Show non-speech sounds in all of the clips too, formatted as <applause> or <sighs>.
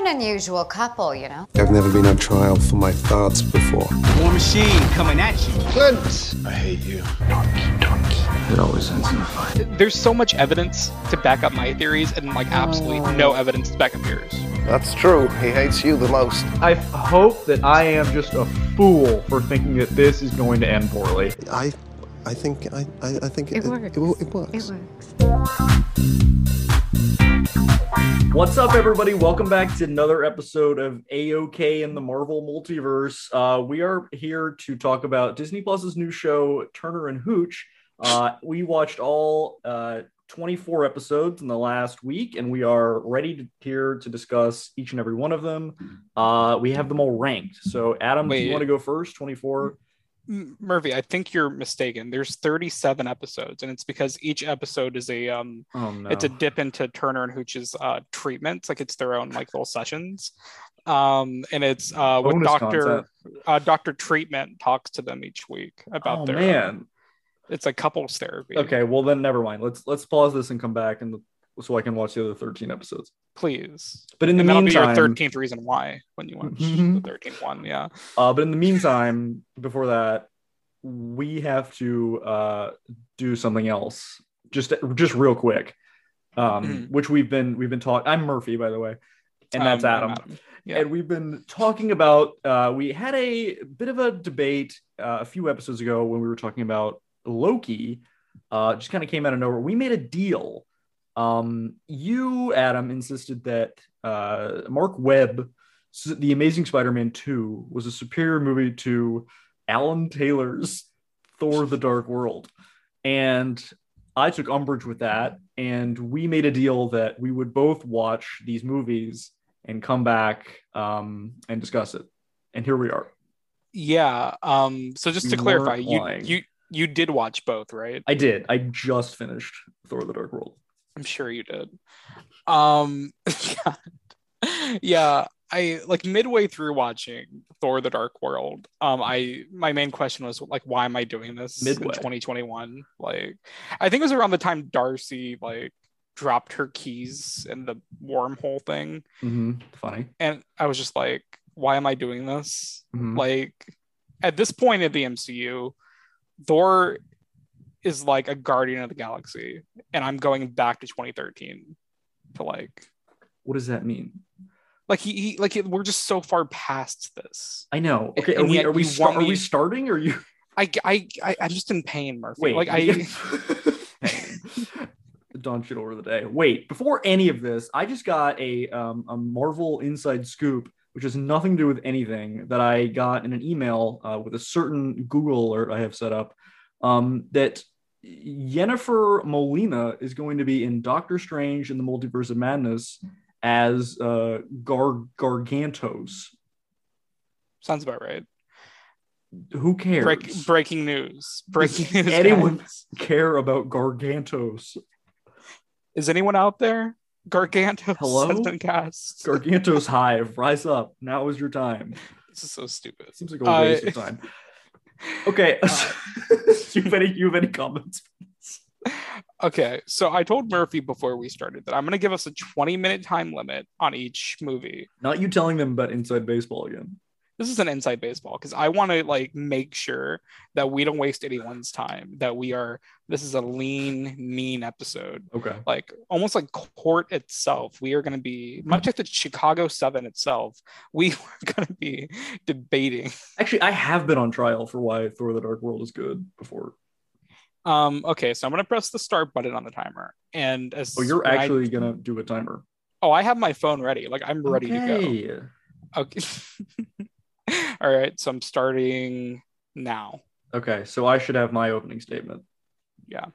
an unusual couple, you know. I've never been on trial for my thoughts before. War Machine coming at you. Clint! I hate you. It always ends in a fight. There's so much evidence to back up my theories, and like absolutely no oh. evidence to back up yours. That's true. He hates you the most. I hope that I am just a fool for thinking that this is going to end poorly. I, I think I, I, I think It works. It, will- it works. It works. What's up, everybody? Welcome back to another episode of AOK in the Marvel Multiverse. Uh, we are here to talk about Disney Plus's new show, Turner and Hooch. Uh, we watched all uh, 24 episodes in the last week, and we are ready to here to discuss each and every one of them. Uh, we have them all ranked. So, Adam, do you want to go first? 24. Murphy, I think you're mistaken. There's 37 episodes, and it's because each episode is a um, Oh no, it's a dip into Turner and Hooch's uh treatments, like it's their own like little sessions. Um, and it's uh with Doctor uh Doctor Treatment talks to them each week about Oh their man. it's a couples therapy. Okay, well then never mind. Let's let's pause this and come back and so I can watch the other 13 episodes. please. But in the and that'll meantime, be your 13th reason why when you watch Mhm. the 13th one. Yeah. uh, but in the meantime, before that, we have to uh, do something else. Just just real quick, um, Mhm. which we've been we've been talking. I'm Murphy, by the way, and that's Um, I'm Adam. Yeah. And we've been talking about. Uh, we had a bit of a debate uh, a few episodes ago when we were talking about Loki. Uh, just kind of came out of nowhere. We made a deal. Um, you, Adam, insisted that uh, Marc Webb, The Amazing Spider-Man Two, was a superior movie to Alan Taylor's Thor: The Dark World, and I took umbrage with that. And we made a deal that we would both watch these movies and come back um, and discuss it. And here we are. Yeah. Um. So just to clarify, you you you did watch both, right? I did. I just finished Thor: The Dark World. I'm sure you did. Um. <laughs> Yeah. I like midway through watching Thor: The Dark World. Um. I my main question was like, why am I doing this Midway. in 2021? Like, I think it was around the time Darcy like dropped her keys in the wormhole thing, Mm-hmm. Funny. and I was just like, why am I doing this? Mhm. like at this point in the MCU, Thor is like a guardian of the galaxy, and I'm going back to 2013 to like What does that mean? like he, he like we're just so far past this. I know. Okay, are And we are we sta- want are we starting? Or are you I I, I I'm just in pain, Murphy. wait? like I <laughs> Don shit over the day. Wait, before any of this, I just got a um, a Marvel inside scoop, which has nothing to do with anything that I got in an email uh, with a certain Google alert I have set up. Um, that Yennefer Molina is going to be in Doctor Strange in the Multiverse of Madness as uh, Gar Gargantos. sounds about right. Who cares? Break, breaking news. Breaking Does news. anyone guys. care about Gargantos? Is anyone out there? Gargantos Hello? <laughs> has been cast. Gargantos Hive, rise up. Now is your time. this is so stupid. Seems like a Uh, waste of time. <laughs> Okay. Uh, <laughs> you have any you have any comments? Okay, so I told Murphy before we started that I'm going to give us a 20 minute time limit on each movie. Not you telling them about inside baseball again. This is an inside baseball because I want to like make sure that we don't waste anyone's time. That we are. This is a lean, mean episode. Okay. Like almost like court itself. We are going to be much like the Chicago Seven itself. We <laughs> are going to be debating. Actually, I have been on trial for why Thor: The Dark World is good before. Um. Okay, so I'm going to press the start button on the timer, and as Oh, you're when I- actually gonna do a timer. oh, I have my phone ready. Like I'm ready to go. Okay. <laughs> <laughs> All right. So I'm starting now. Okay, so I should have my opening statement. Yeah.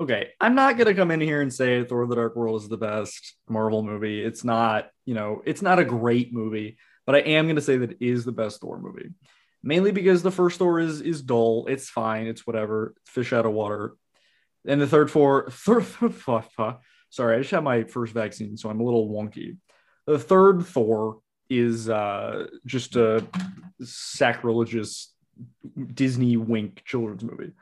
Okay, I'm not gonna come in here and say Thor: The Dark World is the best Marvel movie. It's not, you know, it's not a great movie, but I am gonna say that it is the best Thor movie. Mainly because the first Thor is is dull. It's fine. It's whatever. Fish out of water. And the third Thor, <laughs> sorry, I just had my first vaccine, so I'm a little wonky. The third Thor is uh, just a sacrilegious Disney wink children's movie.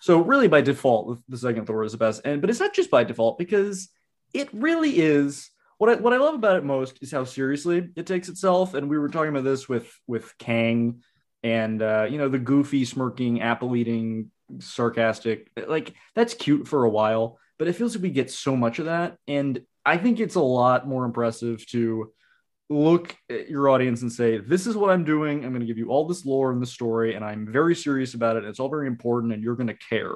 So really, by default, the second Thor is the best. And but it's not just by default because it really is what I what I love about it most is how seriously it takes itself. And we were talking about this with with Kang and uh, you know the goofy, smirking, apple eating, sarcastic. Like that's cute for a while, but it feels like we get so much of that. And I think it's a lot more impressive to look at your audience and say, "This is what I'm doing. I'm going to give you all this lore and the story, and I'm very serious about it. It's all very important, and you're going to care."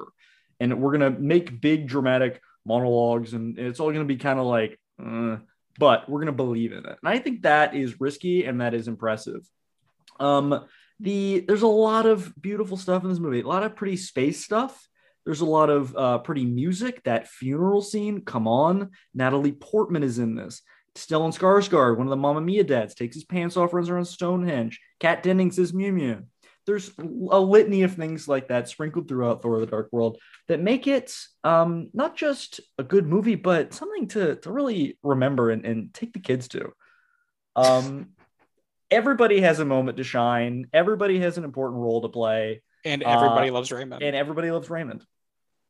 And we're going to make big dramatic monologues, and it's all going to be kind of like. Uh, but we're going to believe in it. And I think that is risky and that is impressive. Um, the there's a lot of beautiful stuff in this movie, a lot of pretty space stuff. There's a lot of uh, pretty music. That funeral scene, come on. Natalie Portman is in this. Stellan Skarsgård, one of the Mamma Mia dads, takes his pants off, runs around Stonehenge. Kat Dennings is Mew Mew. There's a litany of things like that sprinkled throughout Thor: The Dark World that make it um, not just a good movie, but something to to really remember and, and take the kids to. Um, <laughs> everybody has a moment to shine. Everybody has an important role to play, And everybody Uh, loves Raymond. and everybody loves Raymond.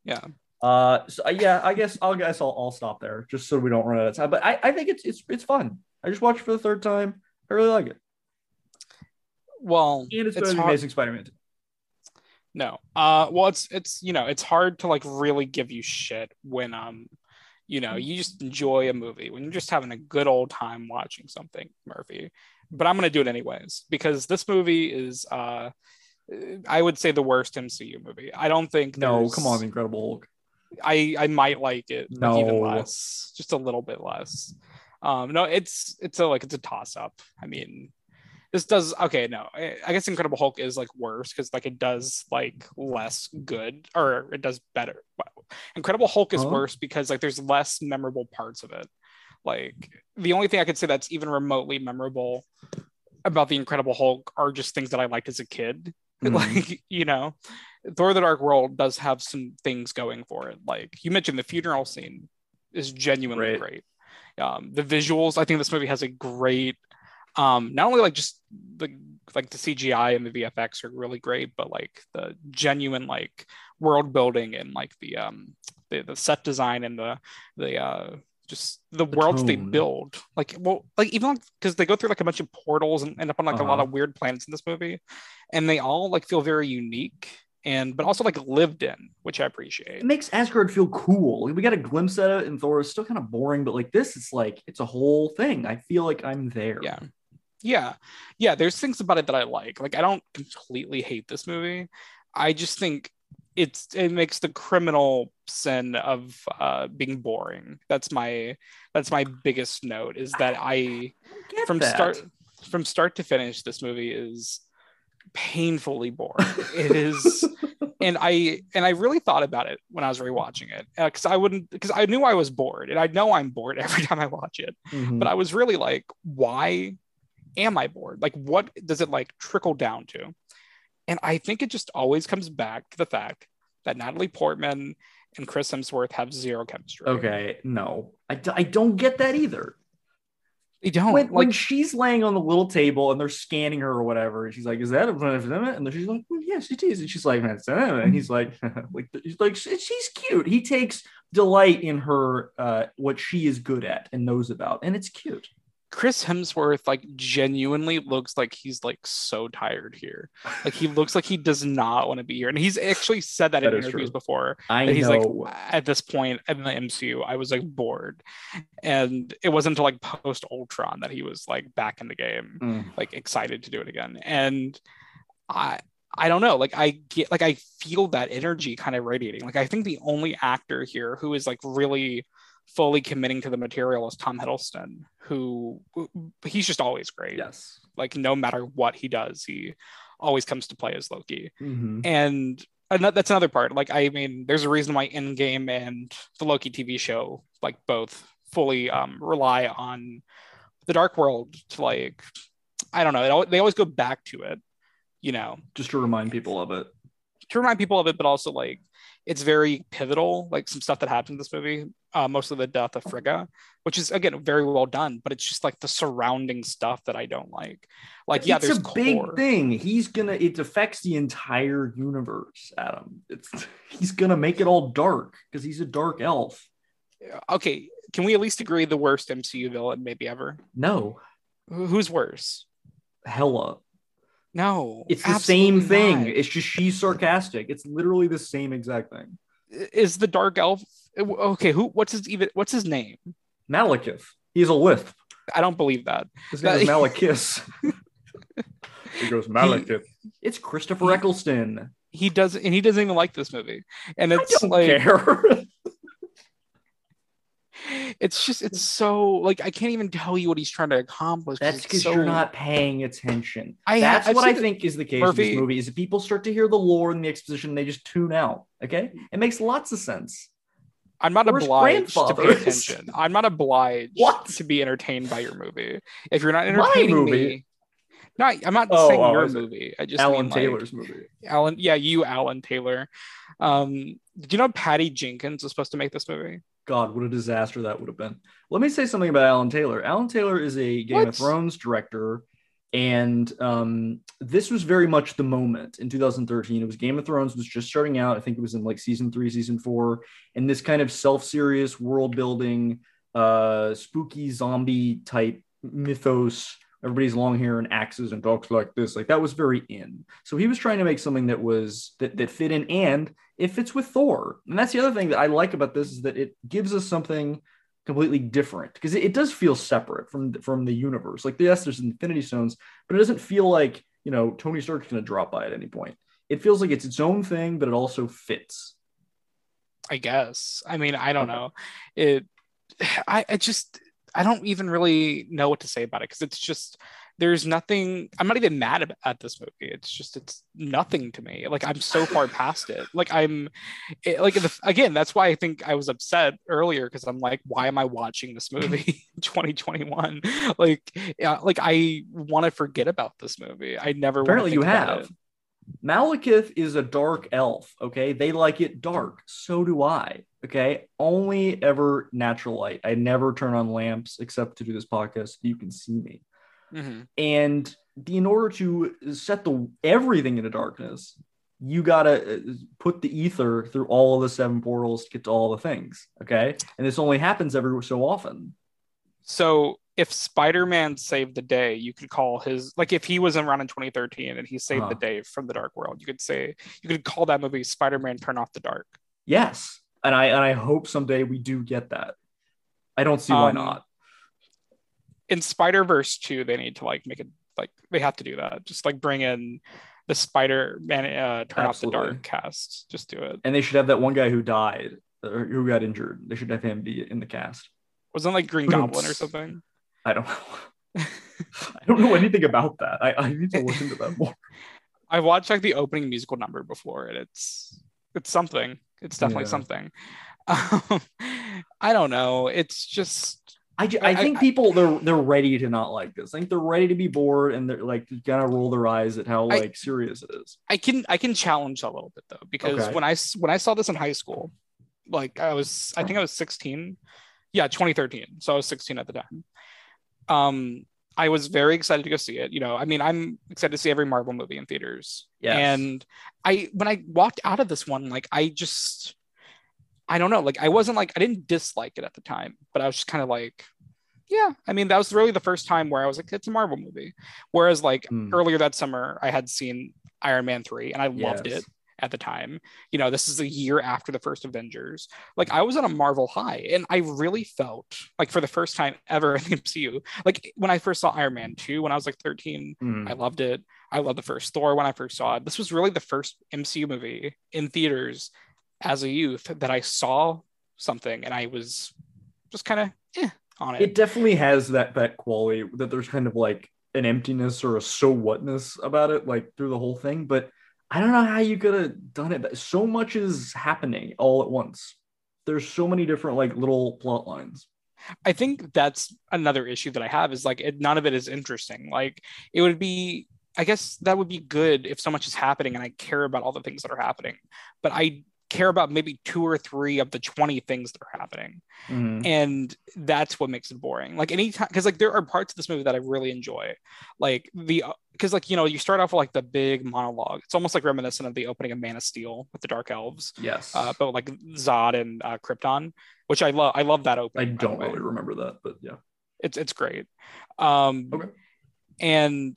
yeah. Uh, so uh, yeah, I guess I'll guess I'll, I'll stop there just so we don't run out of time. But I, I think it's it's it's fun. I just watched it for the third time. I really like it, Well, and it's, it's better hard- Amazing Spider-Man. 2. No. Uh well it's it's you know, it's hard to like really give you shit when um you know, you just enjoy a movie when you're just having a good old time watching something, Murphy. But I'm going to do it anyways because this movie is uh I would say the worst MCU movie. I don't think No, come on, Incredible Hulk. I I might like it like, even less, just a little bit less. Um, no, it's it's a like it's a toss up. I mean, this does okay. No, I, I guess Incredible Hulk is like worse because like it does like less good or it does better. Wow. Incredible Hulk is worse because like there's less memorable parts of it. Like the only thing I could say that's even remotely memorable about the Incredible Hulk are just things that I liked as a kid. Mhm. <laughs> Like you know, Thor: The Dark World does have some things going for it. Like you mentioned, the funeral scene is genuinely Right. great. Um, the visuals, I think this movie has a great. Um, not only like just the like the CGI and the VFX are really great, but like the genuine like world building and like the um the, the set design and the the uh just the, The worlds they build like well like even because they go through like a bunch of portals and end up on like a lot Uh-huh. of weird planets in this movie and they all like feel very unique and but also like lived in which i appreciate It makes Asgard feel cool. We got a glimpse at it, and Thor is still kind of boring, but like this, it's like it's a whole thing. I feel like I'm there. yeah yeah yeah there's things about it that i like like i don't completely hate this movie i just think it's it makes the criminal sin of uh being boring that's my that's my biggest note is that i I from that. start from start to finish this movie is painfully boring it is <laughs> and i and i really thought about it when i was rewatching it because i wouldn't because i knew i was bored and i know i'm bored <laughs> every time i watch it Mhm. but I was really like, why am I bored? Like, what does it like trickle down to? And I think it just always comes back to the fact that Natalie Portman and Chris Hemsworth have zero chemistry. okay, no, I, d- I don't get that either. They don't when, like when she's laying on the little table and they're scanning her or whatever, she's like, "Is that a Venom?" And she's like, well, "Yes, it is." And she's like, "That's Venom." And he's like, <laughs> "Like he's like she's cute." He takes delight in her, uh, what she is good at and knows about, and it's cute. Chris Hemsworth like genuinely looks like he's like so tired here. Like he looks like he does not want to be here. And he's actually said that, That in interviews true. before. I he's know. like at this point in the MCU, I was like bored. And it wasn't until like post Ultron that he was like back in the game, Mm. like excited to do it again. And I I don't know, like I get like I feel that energy kind of radiating. Like I think the only actor here who is like really fully committing to the material is Tom Hiddleston, who he's just always great. yes. Like no matter what he does, he always comes to play as Loki Mhm. and that's another part like i mean there's a reason why endgame and the loki tv show like both fully um rely on the dark world to like i don't know they always go back to it you know Just to remind people of it. to remind people of it but also like it's very pivotal like some stuff that happens in this movie uh, mostly the death of frigga which is again very well done but it's just like the surrounding stuff that i don't like like yeah it's there's a big thing. He's gonna. It affects the entire universe, Adam. It's <laughs> he's gonna make it all dark because he's a dark elf. Okay, can we at least agree the worst MCU villain maybe ever? No, Who's worse? Hella. No, It's the same thing. not. It's just she's sarcastic. It's literally the same exact thing. Is the dark elf okay? Who? What's his even? What's his name? Malekith. He's a lisp. I don't believe that. His name is That- <laughs> Malekith. <laughs> he goes Malekith. It's Christopher Eccleston. He doesn't, and he doesn't even like this movie. And I it's don't like, care. <laughs> it's just, it's so like I can't even tell you what he's trying to accomplish. That's because so- you're not paying attention. I ha- That's I've what I think is the case with Murphy- this movie. Is people start to hear the lore and the exposition, they just tune out. Okay, it makes lots of sense. I'm not Where's obliged to pay <laughs> attention. I'm not obliged What? to be entertained by your movie. If you're not entertaining movie? me, no, I'm not Oh, saying oh, your movie. I just Alan mean, like, Taylor's movie. Alan, yeah, you, Alan Taylor. Um, did you know Patty Jenkins was supposed to make this movie? God, what a disaster that would have been. Let me say something about Alan Taylor. Alan Taylor is a Game What? of Thrones director, and um, this was very much the moment in 2013. It was Game of Thrones was just starting out. I think it was in like season three, season four, and this kind of self-serious world building, uh, spooky zombie type mythos. Everybody's long hair and axes and talks like this. Like that was very in. So he was trying to make something that was that that fit in, and it it's with Thor. And that's the other thing that I like about this is that it gives us something completely different because it, it does feel separate from from the universe. Like yes, there's Infinity Stones, but it doesn't feel like you know Tony Stark's going to drop by at any point. It feels like it's its own thing, but it also fits. I guess. I mean, I don't know. It. <sighs> I, I just. I don't even really know what to say about it because it's just. There's nothing. I'm not even mad ab- at this movie. It's just. It's nothing to me. Like I'm so far past it. Like I'm. It, like the, again, that's why I think I was upset earlier because I'm like, why am I watching this movie <laughs> in 2021? Like, yeah, like I want to forget about this movie. I never. Apparently, you have. it. Malekith is a dark elf. Okay, they like it dark. So do I. Okay, only ever natural light. I never turn on lamps except to do this podcast. You can see me. Mhm. and in order to set the everything into darkness you gotta uh, put the ether through all of the seven portals to get to all the things okay and this only happens every so often So if Spider-Man saved the day, you could call his like if he was around in 2013 and he saved the Uh-huh. day from the dark world, you could say you could call that movie Spider-Man Turn Off the Dark. yes and i and i hope someday we do get that i don't see why Um, not In Spider-Verse 2, they need to like make it like they have to do that. Just like bring in the Spider-Man uh, Turn Off the Dark cast. Just do it. and they should have that one guy who died or who got injured they should have him be in the cast Wasn't it like Green Goblin or something? i don't know <laughs> i don't know anything about that i, I need to look into that more <laughs> I watched like the opening musical number before, and it's it's something. It's definitely Yeah. something. <laughs> Um, I don't know. It's just I, I- I think I- people they're they're ready to not like this. I think they're ready to be bored and they're like gonna roll their eyes at how like serious it is. I can I can challenge a little bit though because Okay. I when I saw this in high school, like I was I think I was 16, yeah, 2013. So I was 16 at the time. Um, I was very excited to go see it. You know, I mean, I'm excited to see every Marvel movie in theaters. Yeah. And I when I walked out of this one, like I just I don't know, like I wasn't like I didn't dislike it at the time, but I was just kind of like, yeah. I mean, that was really the first time where I was like, it's a Marvel movie. Whereas like Hmm. earlier that summer, I had seen Iron Man 3 and I loved it at the time. You know, this is a year after the first Avengers. Like I was on a Marvel high and I really felt like for the first time ever in the MCU, like when I first saw Iron Man 2 when I was like 13, Mm. I loved it. I loved the first Thor when I first saw it. This was really the first MCU movie in theaters as a youth that I saw something and I was just kind of eh, on it. It definitely has that that quality that there's kind of like an emptiness or a so whatness about it, like through the whole thing. But I don't know how you could have done it. But so much is happening all at once. There's so many different like little plot lines. I think that's another issue that I have is like it, none of it is interesting. Like it would be, I guess that would be good if so much is happening and I care about all the things that are happening, but I care about maybe two or three of the 20 things that are happening Mhm. and that's what makes it boring like anytime because like there are parts of this movie that i really enjoy like the because like you know you start off with like the big monologue it's almost like reminiscent of the opening of man of steel with the dark elves Yes. uh, but like zod and uh, krypton which i love i love that I opening the don't really remember that, but yeah. it's it's great um Okay. and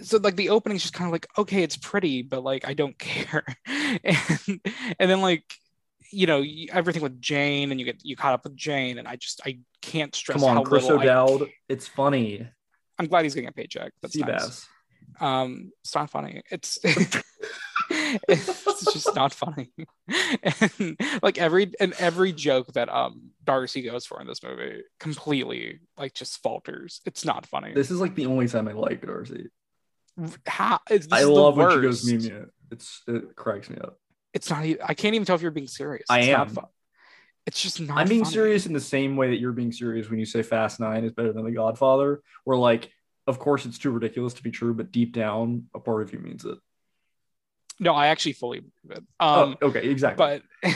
so like the opening is just kind of like okay it's pretty but like i don't <laughs> care <laughs> and and then like you know everything with jane and you get you caught up with jane and i just i can't stress Come how Chris little I- It's funny. i'm glad he's getting a paycheck that's nice. Seabass. um it's not funny it's <laughs> it's just not funny and like every and every joke that um darcy goes for in this movie completely like just falters it's not funny This is like the only time I like Darcy. How it's, this I love when she goes. Mimia. It's it cracks me up. it's not even i can't even tell if you're being serious I It's not am. fu- it's just not I'm being funny. serious in the same way that you're being serious when you say Fast Nine is better than The Godfather. Where like, of course, it's too ridiculous to be true, but deep down, a part of you means it. no i actually fully believe it um oh, okay, exactly. but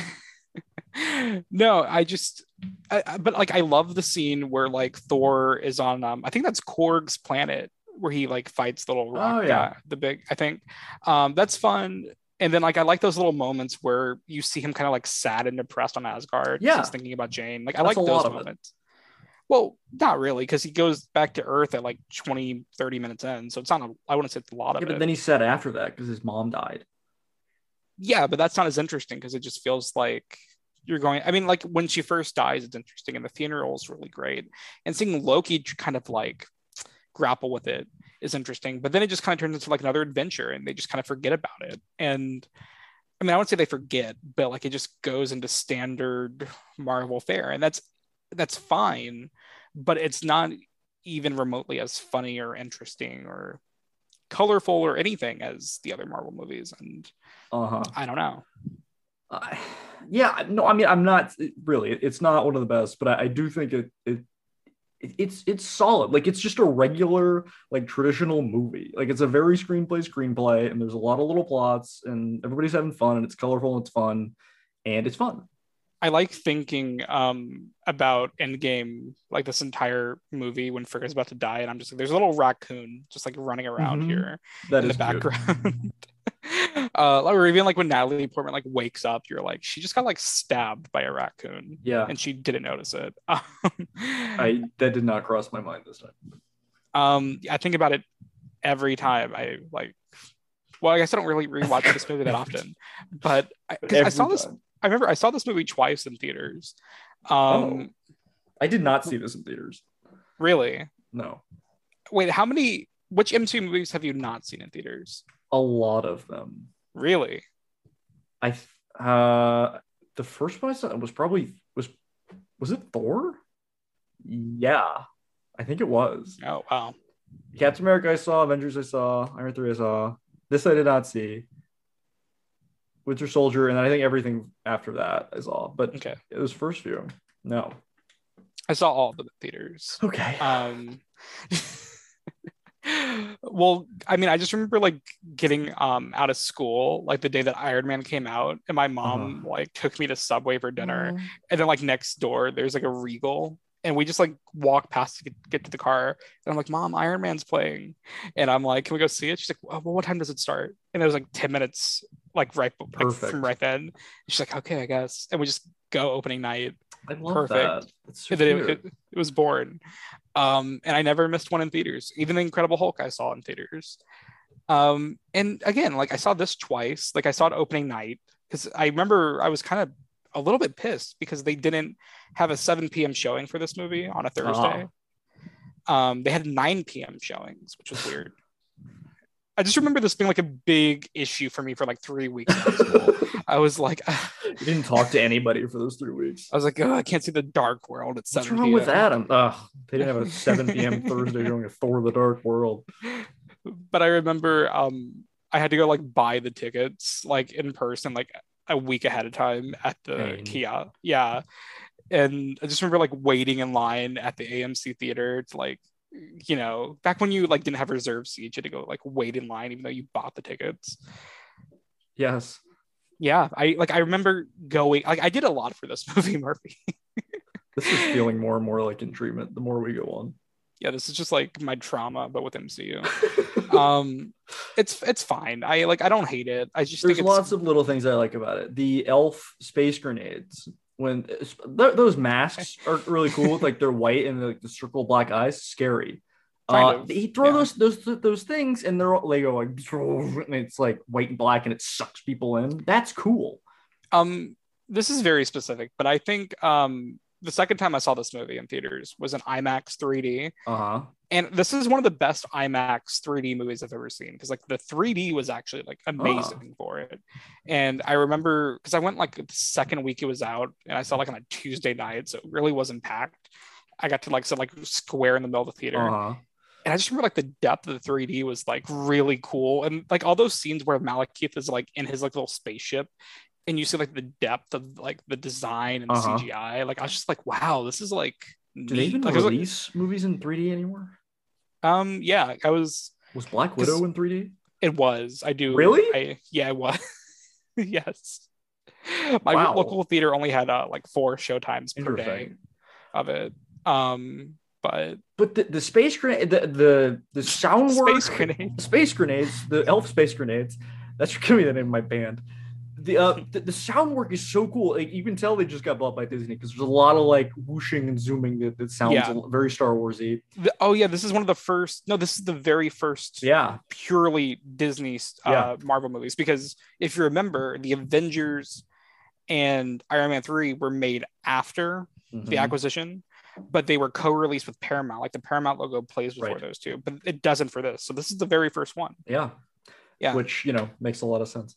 <laughs> no i just I, I- but like i love the scene where like thor is on um i think that's korg's planet where he like fights the little rock Oh, yeah. guy, the big i think um that's fun and then like i like those little moments where you see him kind of like sad and depressed on Asgard. Yeah. he's thinking about jane like i That's like those lot of it. moments well not really because he goes back to earth at like 20 30 minutes in so it's not a, i wouldn't say it's a lot of yeah, it but then he said after that because his mom died. yeah but that's not as interesting because it just feels like you're going i mean like when she first dies it's interesting and the funeral is really great and seeing loki kind of like grapple with it is interesting but then it just kind of turns into like another adventure and they just kind of forget about it and i mean i wouldn't say they forget but like it just goes into standard marvel fare and that's that's fine but it's not even remotely as funny or interesting or colorful or anything as the other marvel movies and Uh huh. I don't know. Uh, yeah, no, I mean, I'm not really. It's not one of the best, but I, I do think it it it's it's solid. Like it's just a regular, like traditional movie. Like it's a very screenplay screenplay, and there's a lot of little plots, and everybody's having fun, and it's colorful, and it's fun, and it's fun. I like thinking um, about Endgame like this entire movie when Frigga's about to die, and I'm just like, there's a little raccoon just like running around Mhm. here That in is the background. <laughs> uh, or even like when Natalie Portman like wakes up, you're like, she just got like stabbed by a raccoon, Yeah, and she didn't notice it. <laughs> I that did not cross my mind this time. um, I think about it every time I like. Well, I guess I don't really rewatch this movie that <laughs> often, but I, I saw this. time. I remember I saw this movie twice in theaters. Um, Oh. I did not see this in theaters. really? No, Wait, how many? Which MCU movies have you not seen in theaters? A lot of them. Really? I uh the first one I saw was probably was was it Thor? Yeah, I think it was. Oh wow. Captain America I saw, Avengers I saw, Iron Three I saw. This I did not see. Winter Soldier, and I think everything after that I saw, but Okay. it was first viewing. No. I saw all of them theaters. Okay. Um, <laughs> well, I mean, I just remember like getting um out of school like the day that Iron Man came out, and my mom Uh-huh. like took me to Subway for dinner, Mm. and then like next door there's like a Regal. And we just like walk past to get, get to the car, and I'm like, "Mom, Iron Man's playing," and I'm like, "Can we go see it?" She's like, "Well, what time does it start?" And it was like ten minutes, like right like, from right then. She's like, "Okay, I guess," and we just go opening night, I love perfect. that. So it, it, it was born um and i never missed one in theaters. Even the incredible hulk i saw in theaters. Um and again like i saw this twice. Like i saw it opening night because i remember i was kind of a little bit pissed because they didn't have a 7 p.m showing for this movie on a thursday. Um they had 9 p.m showings which was weird i just remember this being like a big issue for me for like three weeks <laughs> out of school i was like You didn't talk to anybody for those three weeks. i was like oh i can't see the dark world at What's 7 wrong with p.m. Adam? Ugh, they didn't have a <laughs> 7 p.m. Thursday showing of Thor: The Dark World. but I remember um I had to go like buy the tickets like in person like a week ahead of time at the Dang. kiosk. Yeah. And I just remember like waiting in line at the AMC theater to like you know, back when you like didn't have reserved seats, you had to go like wait in line even though you bought the tickets. Yes. yeah, I like I remember going like I did a lot for this <laughs> movie, Murphy. This is feeling more and more like in treatment the more we go on. yeah, this is just like my trauma, but with MCU. <laughs> um, it's it's fine. I like I don't hate it. I just There's lots of little things I like about it. The elf space grenades. When th- those masks are really cool, with like they're white and like the circle black eyes, scary. Uh, he throw yeah. those those those things and they're all, they go like <laughs> and it's like white and black and it sucks people in. That's cool. um this is very specific, but I think um the second time I saw this movie in theaters was in IMAX 3D. Uh huh. And this is one of the best IMAX 3D movies I've ever seen because like the 3D was actually like amazing for it. And I remember because I went like the second week it was out and I saw like on a Tuesday night, so it really wasn't packed. I got to like sit like square in the middle of the theater. Uh huh. And I just remember like the depth of the 3D was like really cool. And like all those scenes where Malekith is like in his like little spaceship and you see like the depth of like the design and the Uh-huh. CGI. Like I was just like, wow, this is like Do they even Like, was like- release movies in 3D anymore? um yeah, I was Was Black Widow in 3D? it was. I do Really? I yeah, it was. <laughs> yes. My Wow. local theater only had uh, like four showtimes per day of it. Um but But the, the space grenade, the the the sound <laughs> space work, grenade. space grenades, the elf space grenades. That's gonna be the name of my band. The uh the, the sound work is so cool. Like you can tell they just got bought by Disney because there's a lot of like whooshing and zooming that, that sounds Yeah. very Star Warsy. The- oh yeah, this is one of the first. No, this is the very first Yeah. purely Disney uh, Yeah. Marvel movies because if you remember, the Avengers and Iron Man 3 were made after the Mhm. acquisition, but they were co-released with Paramount. Like the Paramount logo plays before Right. those two, but it doesn't for this. So this is the very first one. Yeah. Yeah. Which, you know, makes a lot of sense.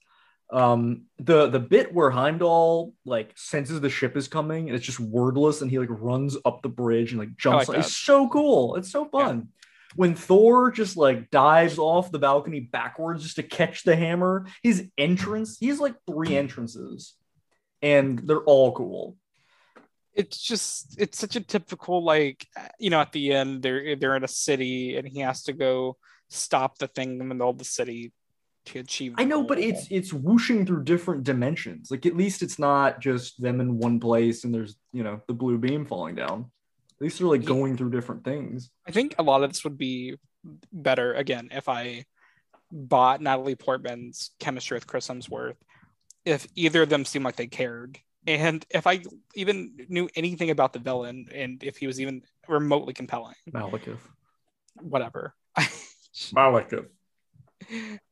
Um, the the bit where Heimdall like senses the ship is coming and it's just wordless and he like runs up the bridge and like jumps like it's so cool. It's so fun. When Thor just like dives off the balcony backwards just to catch the hammer, his entrance, he has like three entrances and they're all cool. It's just it's such a typical like you know at the end they're they're in a city and he has to go stop the thing in the middle of the city to achieve. I the know, but it's it's whooshing through different dimensions. Like at least it's not just them in one place and there's you know the blue beam falling down. At least they're like Yeah. going through different things. I think a lot of this would be better again if I bought Natalie Portman's chemistry with Chris Hemsworth. If either of them seemed like they cared, and if I even knew anything about the villain, and if he was even remotely compelling, Malekith. whatever. <laughs> Malekith.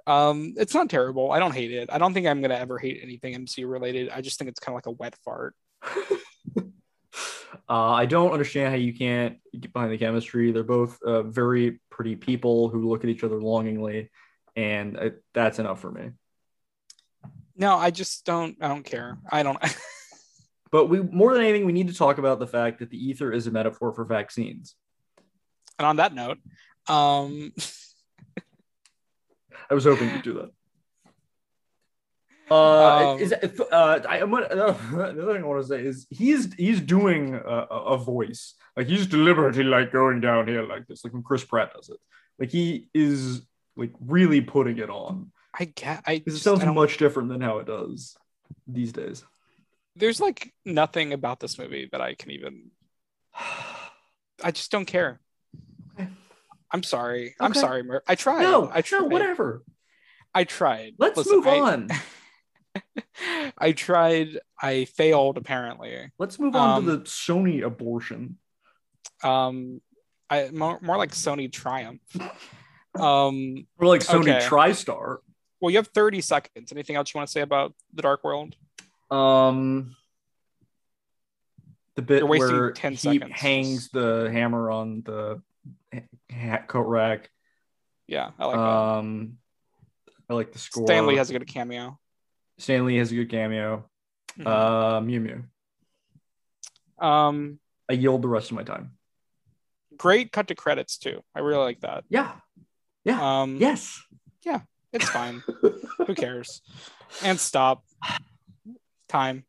Um, it's not terrible. I don't hate it. I don't think I'm gonna ever hate anything MCU related. I just think it's kind of like a wet fart. <laughs> Uh, I don't understand how you can't get behind the chemistry. They're both uh, very pretty people who look at each other longingly, and uh, that's enough for me. No, I just don't. I don't care. I don't. <laughs> But we more than anything, we need to talk about the fact that the ether is a metaphor for vaccines. and on that note, um, <laughs> I was hoping you'd do that. Uh, Um, is uh, I, I'm gonna, the other thing I want to say is he's he's doing a, a voice like he's deliberately like going down here like this, like when Chris Pratt does it. Like he is like really putting it on. I get. I it sounds I much different than how it does these days. there's like nothing about this movie that I can even. I just don't care. Okay. I'm sorry. I'm sorry, Mer. I tried. No, I tried. no, whatever. I tried. Let's Listen, move I- on. <laughs> I tried. I failed apparently. Let's move on Um, to the Sony abortion. Um, I more, more like Sony Triumph. Um, Or like Sony okay. TriStar. well, you have 30 seconds. Anything else you want to say about the Dark World? Um, the bit where 10 he seconds. hangs the hammer on the hat coat rack. Yeah, I like that. Um, I like the score. Stanley has a good cameo. Stanley has a good cameo. Mhm. Uh, Mew Mew. Um, I yield the rest of my time. great cut to credits too. I really like that. Yeah. Yeah. Um, yes. Yeah. It's fine. <laughs> Who cares? And stop. Time.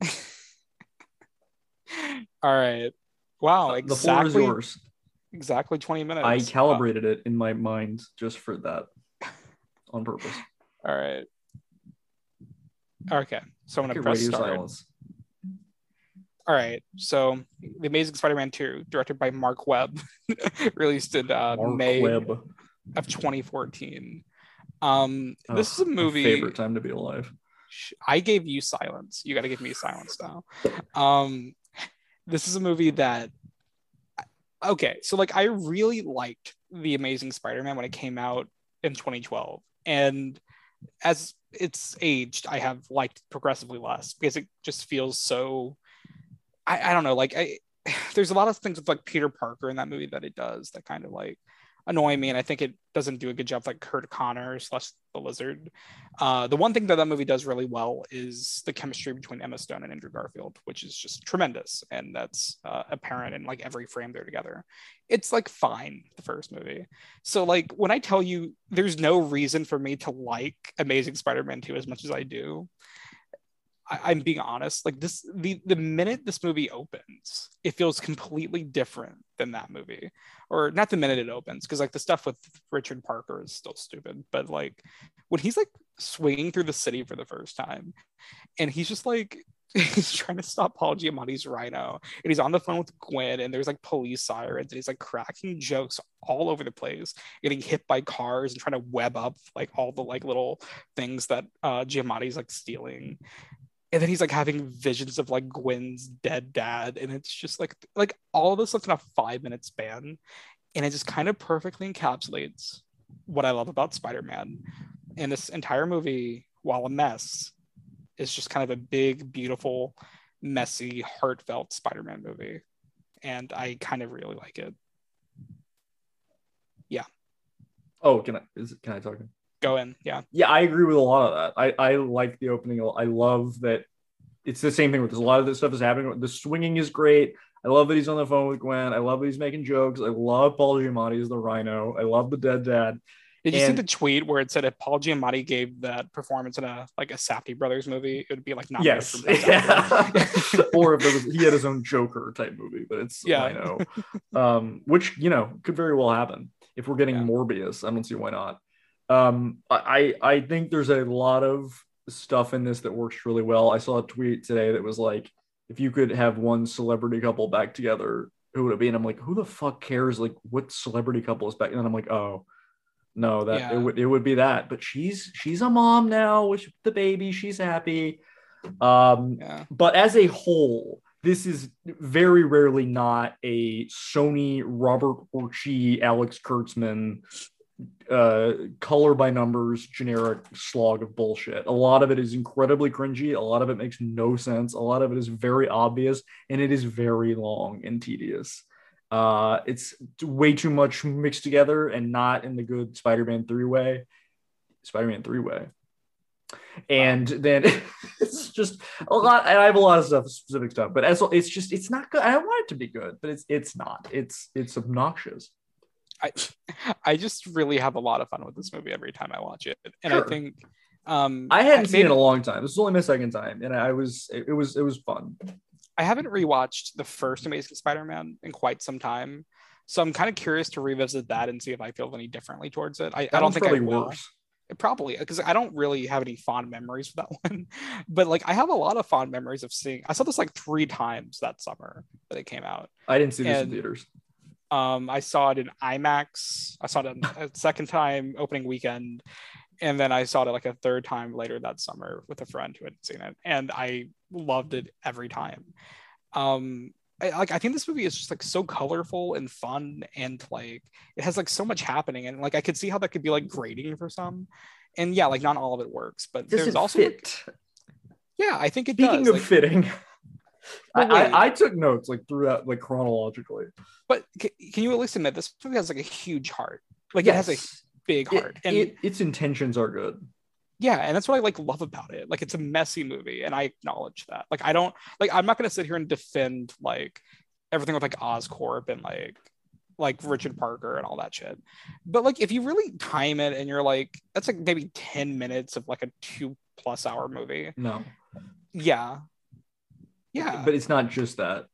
<laughs> All right. Wow. Uh, the floor is yours. Exactly 20 minutes. I calibrated it in my mind just for that <laughs> on purpose. all right. Okay, so I'm gonna press radio start. silence. All right, so The Amazing Spider-Man 2, directed by Marc Webb, <laughs> released in uh, May Webb. of 2014. Um, this Oh, is a movie. favorite time to be alive. I gave you silence. You got to give me silence now. Um, this is a movie that. Okay, so like I really liked The Amazing Spider-Man when it came out in 2012, and as it's aged, I have liked progressively less because it just feels so. I, I don't know, like I. <sighs> There's a lot of things with like Peter Parker in that movie that it does that kind of like annoy me, and I think it doesn't do a good job like Curt Connor slash the Lizard. Uh, the one thing that that movie does really well is the chemistry between Emma Stone and Andrew Garfield, which is just tremendous, and that's uh, apparent in like every frame they're together. It's like fine the first movie. So like when I tell you there's no reason for me to like Amazing Spider-Man 2 as much as I do, I, I'm being honest. Like this, the the minute this movie opens, it feels completely different than that movie, or not the minute it opens, because like the stuff with Richard Parker is still stupid. But like when he's like swinging through the city for the first time, and he's just like <laughs> he's trying to stop Paul Giamatti's Rhino, and he's on the phone with Gwen, and there's like police sirens, and he's like cracking jokes all over the place, getting hit by cars and trying to web up like all the like little things that uh Giamatti's like stealing and then he's like having visions of like Gwen's dead dad, and it's just like like all of this stuff in a five minute span, and it just kind of perfectly encapsulates what I love about Spider-Man. And this entire movie, while a mess, is just kind of a big, beautiful, messy, heartfelt Spider-Man movie, and I kind of really like it. Yeah. Oh, can I? Is can I talk? Go in, yeah, Yeah, I agree with a lot of that. I I like the opening. I love that. It's the same thing with this. A lot of this stuff is happening. The swinging is great. I love that he's on the phone with Gwen. I love that he's making jokes. I love Paul Giamatti as the Rhino. I love the dead dad. Did you And- see the tweet where it said if Paul Giamatti gave that performance in a like a Safdie Brothers movie, it would be like not Yes. for Best <laughs> Actor. Yeah. or if was he had his own Joker type movie, but it's Yeah. Rhino. Um, which you know could very well happen if we're getting Yeah. Morbius. I don't see why not. Um, I I think there's a lot of stuff in this that works really well. I saw a tweet today that was like, if you could have one celebrity couple back together, who would it be? And I'm like, who the fuck cares? Like, what celebrity couple is back? And then I'm like, oh, no, that Yeah. it would it would be that. But she's she's a mom now with the baby. She's happy. Um, yeah. but as a whole, this is very rarely not a Sony Robert Orci, Alex Kurtzman, uh, color by numbers, generic slog of bullshit. A lot of it is incredibly cringy. A lot of it makes no sense. A lot of it is very obvious, and it is very long and tedious. Uh, it's way too much mixed together and not in the good Spider-Man three way. Spider-Man three way. And then <laughs> it's just a lot. And I have a lot of stuff, specific stuff, but as it's just it's not good. I want it to be good, but it's it's not. It's it's obnoxious. I <laughs> I just really have a lot of fun with this movie every time I watch it, and I think um I hadn't seen it in a long time. This is only my second time, and I was it, it was it was fun. I haven't rewatched the first Amazing Spider-Man in quite some time, so I'm kind of curious to revisit that and see if I feel any differently towards it. I, I don't think I will. worse. It probably because I don't really have any fond memories of that <laughs> one, but like I have a lot of fond memories of seeing. I saw this like three times that summer that it came out. I didn't see this in theaters. Um, I saw it in IMAX. I saw it a <laughs> second time opening weekend, and then I saw it like a third time later that summer with a friend who hadn't seen it, and I loved it every time. Um, I, like I think this movie is just like so colorful and fun, and like it has like so much happening, and like I could see how that could be like grating for some, and yeah, like not all of it works, but there's Doesn't also like, yeah, I think it Speaking does. of like- fitting, I, I, I took notes like throughout like chronologically. but c- can you at least admit this movie has like a huge heart? Like it has a Yes. big It- heart, and it- its intentions are good. yeah and that's what i like love about it like it's a messy movie and i acknowledge that like i don't like i'm not going to sit here and defend like everything with like oscorp and like like richard parker and all that shit but like if you really time it and you're like that's like maybe 10 minutes of like a two plus hour movie No, yeah yeah but it's not just that.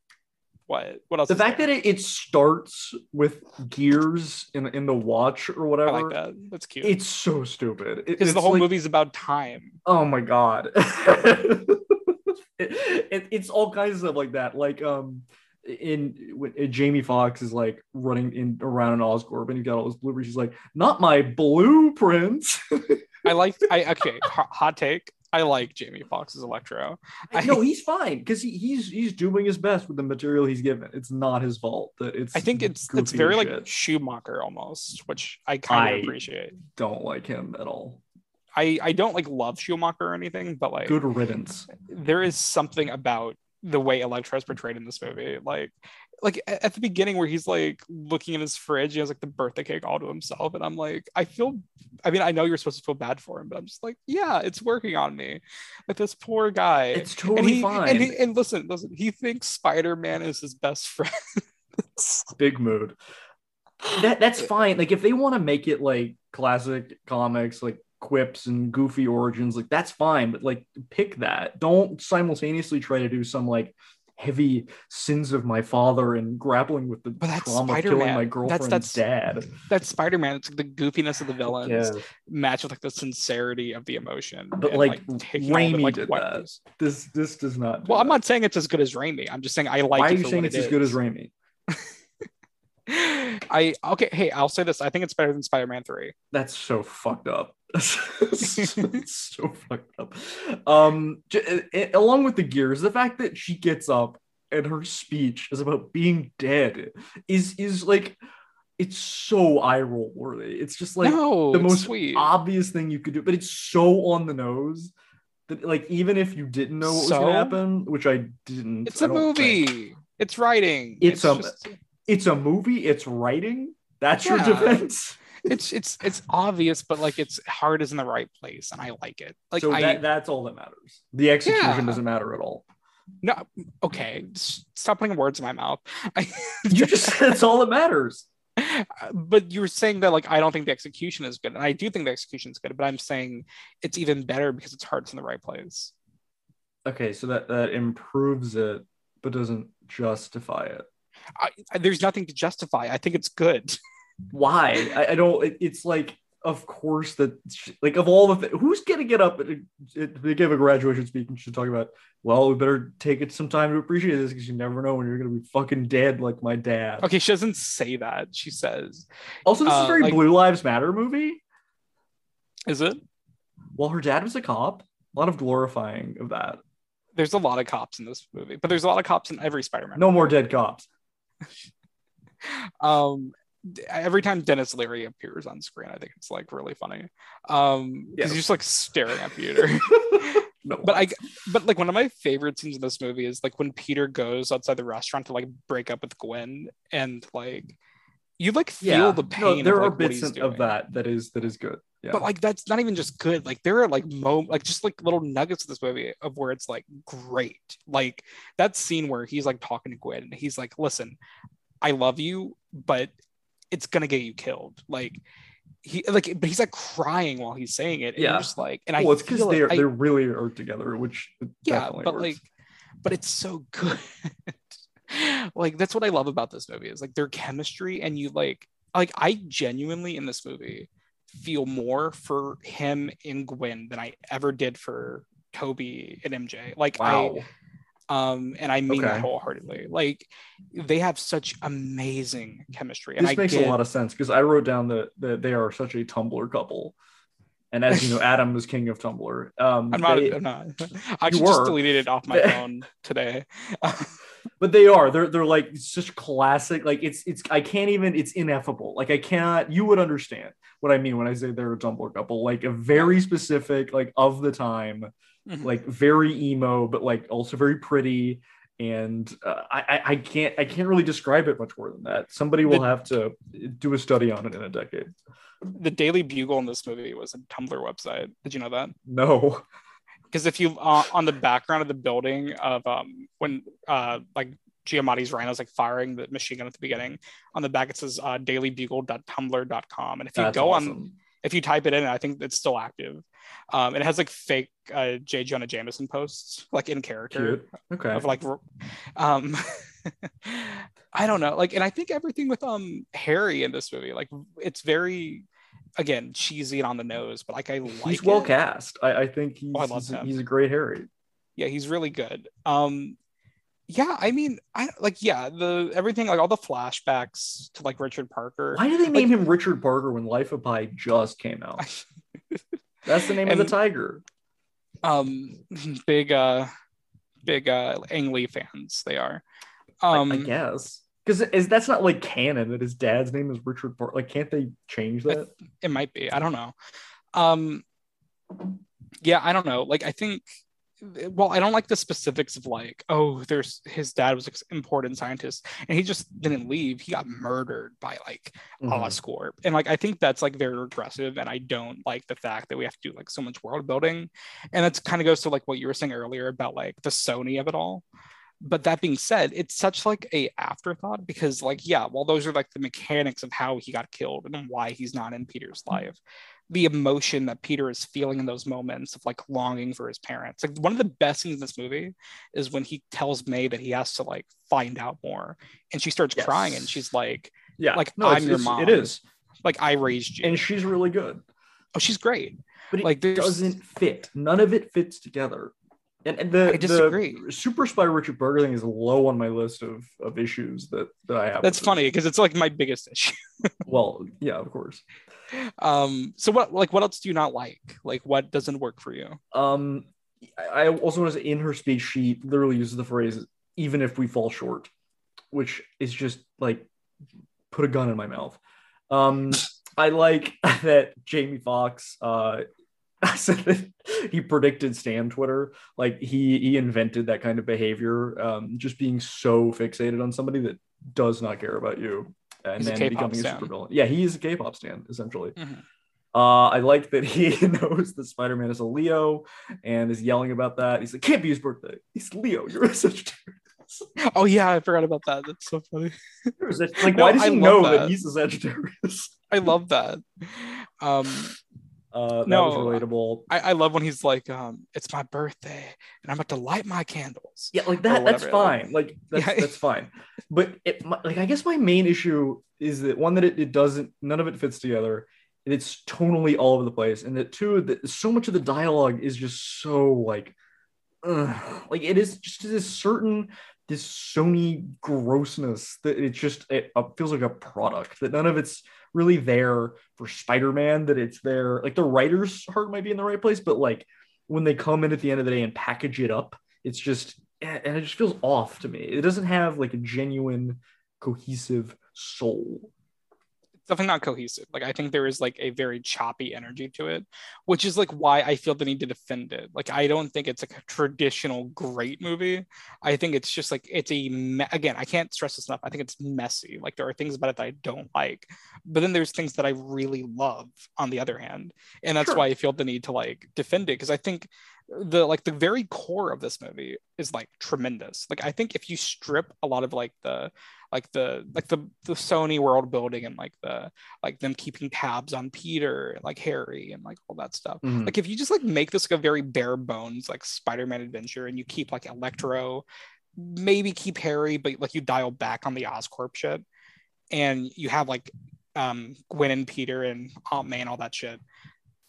What? What else? The fact there? that it, it starts with gears in in the watch or whatever. I like that. That's cute. It's so stupid. It- Because the whole like- movie's about time. Oh my god. <laughs> it, it- it's all kinds of stuff like that. Like um in when uh, Jamie Foxx is like running in around in Oscorp and he got all those blueprints. He's like, not my blueprints. <laughs> I like. I okay. hot take. I like Jamie Foxx's Electro. I- no, he's fine because he, he's he's doing his best with the material he's given. It's not his fault that it's I think it's it's very like shit. Schumacher almost, which I kind of appreciate. don't like him at all. I I don't like love Schumacher or anything, but like Good riddance. there is something about the way Electro is portrayed in this movie. Like, like at the beginning where he's like looking in his fridge, he has like the birthday cake all to himself, and I'm like, I feel. I mean, I know you're supposed to feel bad for him, but I'm just like, yeah, it's working on me. Like this poor guy. It's and totally he, fine. And, he, and listen, listen, he thinks Spider Man is his best <laughs> friend. Big mood. That that's fine. Like if they want to make it like classic comics, like quips and goofy origins, like that's fine. But like pick that. Don't simultaneously try to do some like heavy sins of my father and grappling with the But that's trauma of killing Spider-Man. my That's- girlfriend's that's- dad. That's Spider Man. It's like the goofiness of the villains Yeah. matched with like the sincerity of the emotion. But and, like, the, Raimi like, did that. This this does not. Well, I'm not saying it's as good as Raimi. I'm just saying I like. Why are you saying it's it as good as. Raimi? <laughs> I okay. Hey, I'll say this. I think it's better than Spider Man Three. That's so fucked up. It's <laughs> so fucked up. Um, eh, along with the gears, the fact that she gets up and her speech is about being dead is is like it's so eye roll worthy. It's just like no, the most sweet. obvious thing you could do, but it's so on the nose that like even if you didn't know what was gonna happen, which I didn't, it's a a movie. It's writing. It's a- just- It's a movie. It's writing. That's your defense. It's it's it's obvious, but like its heart is in the right place, and I like it. Like so I that, that's all that matters. The execution Yeah. doesn't matter at all. no okay. Stop putting words in my mouth. <laughs> You just said it's all that matters. <laughs> but you were saying that like I don't think the execution is good, and I do think the execution is good, but I'm saying it's even better because its heart's in the right place. Okay, so that that improves it, but doesn't justify it. I- there's nothing to justify. I think it's good. <laughs> Why? I, I don't. It, it's like, of course that like of all the th- who's gonna get up and they give a graduation speech and she's talking about. Well, we better take it some time to appreciate this because you never know when you're gonna be fucking dead like my dad. Okay, she doesn't say that. She says, Also, this is Uh, a very like- Blue Lives Matter movie. "Is it?" Well, her dad was a cop. A lot of glorifying of that. There's a lot of cops in this movie, but there's a lot of cops in every Spider-Man. No more dead cops. <laughs> um every time denis leary appears on screen i think it's like really funny um because Yeah. he's just like staring at peter <laughs> no, but i but like one of my favorite scenes in this movie is like when peter goes outside the restaurant to like break up with gwen and like you like feel the No, pain there of, are like, bits he's in- doing. of that that is that is good. Yeah. but like that's not even just good like there are like mo like just like little nuggets of this movie of where it's like great like that scene where he's like talking to gwen and he's like listen i love you but it's gonna get you killed like he like but he's like crying while he's saying it and Yeah. just like and well, i it's because feel they it- I- they really are together, which yeah but works. like but it's so good <laughs> like that's what i love about this movie is like their chemistry and you like like i genuinely in this movie feel more for him and gwen than i ever did for tobey and mj like wow. i um and i mean that wholeheartedly. Like they have such amazing chemistry and this i makes get, a lot of sense because I wrote down that they are such a Tumblr couple, and as you know, <laughs> Adam was king of Tumblr. Um, i'm not they- i'm not. <laughs> I just deleted it off my <laughs> phone today but they are they're they're like such classic. Like it's it's I can't even it's ineffable. Like I can't. You would understand what I mean when I say they're a Tumblr couple. Like a very specific like of the time. Mhm. like very emo, but like also very pretty. And uh, I, I I can't I can't really describe it much more than that. Somebody will The- have to do a study on it in a decade. the daily bugle in this movie was a tumblr website did you know that No, because if you uh, on the background of the building of um when uh like Giamatti's rhinos like firing the machine gun at the beginning on the back it says uh dailybugle.tumblr.com and if you that's go on if you type it in I think it's still active um and it has like fake uh J Jonah Jameson posts like in character Cute. Okay. of like um <laughs> I don't know. Like, and I think everything with um Harry in this movie, like, it's very, again, cheesy and on the nose, but like I like he's well it. cast. I, I think he's, Oh, I love he's, he's a great Harry. Yeah, he's really good. Um, yeah, I mean, I like, yeah, the everything, like all the flashbacks to like Richard Parker. Why did they name him Richard Parker when Life of Pi just came out? <laughs> That's the name of the tiger. um <laughs> big uh big uh Ang Lee fans they are I- um I, guess because is that's not like canon that his dad's name is Richard Parker. Like, can't they change that? it might be i don't know um yeah i don't know like i think well i don't like the specifics of like oh there's his dad was an important scientist and he just didn't leave he got murdered by like Mhm. oscorp and like i think that's like very regressive and i don't like the fact that we have to do like so much world building and that's kind of goes to like what you were saying earlier about like the sony of it all but that being said it's such like a afterthought because like yeah while those are like the mechanics of how he got killed and why he's not in peter's mm-hmm. life the emotion that peter is feeling in those moments of like longing for his parents like one of the best scenes in this movie is when he tells may that he has to like find out more and she starts Yes. crying and she's like Yeah, like, no, I'm your mom. It is, like i raised you and she's really good. oh she's great but it Like, doesn't fit. None of it fits together. And, and the I disagree. The Super Spy Richard Parker thing is low on my list of, of issues that, that I have. that's funny because it's like my biggest issue <laughs> Well, yeah, of course. um so what like what else do you not like like what doesn't work for you Um, I also want to say in her speech, she literally uses the phrase "even if we fall short," which is just like put a gun in my mouth. Um, <laughs> I like <laughs> that Jamie Foxx uh <laughs> said that he predicted Stan Twitter. Like he he invented that kind of behavior, um, just being so fixated on somebody that does not care about you, and He's then K-pop becoming a super villain. Yeah, he's is a K-pop stan essentially. Mhm. Uh, I like that he <laughs> knows that Spider-Man is a Leo and is yelling about that. He's like, "Can't be his birthday. He's Leo. You're <laughs> such a oh yeah i forgot about that that's so funny like. No, why does I he know that. that. he's a Sagittarius? i love that um Uh, that No, was relatable. I, I love when he's like um it's my birthday and i'm about to light my candles Yeah, like that. That's fine. Like that's Yeah. that's fine. But it, like, I guess my main issue is that one that it, it doesn't. None of it fits together. And it's tonally all over the place. And that two, that so much of the dialogue is just so like, ugh, like it is just this certain this Sony grossness that it just it uh, feels like a product that none of it's really there for Spider-Man. That it's there like the writer's heart might be in the right place, but like when they come in at the end of the day and package it up, it's just eh, and it just feels off to me. It doesn't have like a genuine, cohesive soul. Definitely not cohesive. Like i think there is like a very choppy energy to it which is like why i feel the need to defend it. Like i don't think it's like a traditional great movie. I think it's just like it's a me- again i can't stress this enough. I think it's messy. Like there are things about it that i don't like but then there's things that i really love on the other hand. And that's Sure. why i feel the need to like defend it because i think the like the very core of this movie is like tremendous like i think if you strip a lot of like the like the like the the Sony world building and like the like them keeping tabs on Peter and like Harry and like all that stuff. Mhm. Like if you just like make this like a very bare bones like Spider-Man adventure and you keep like Electro, maybe keep Harry, but like you dial back on the Oscorp shit, and you have like um Gwen and Peter and Aunt May and all that shit.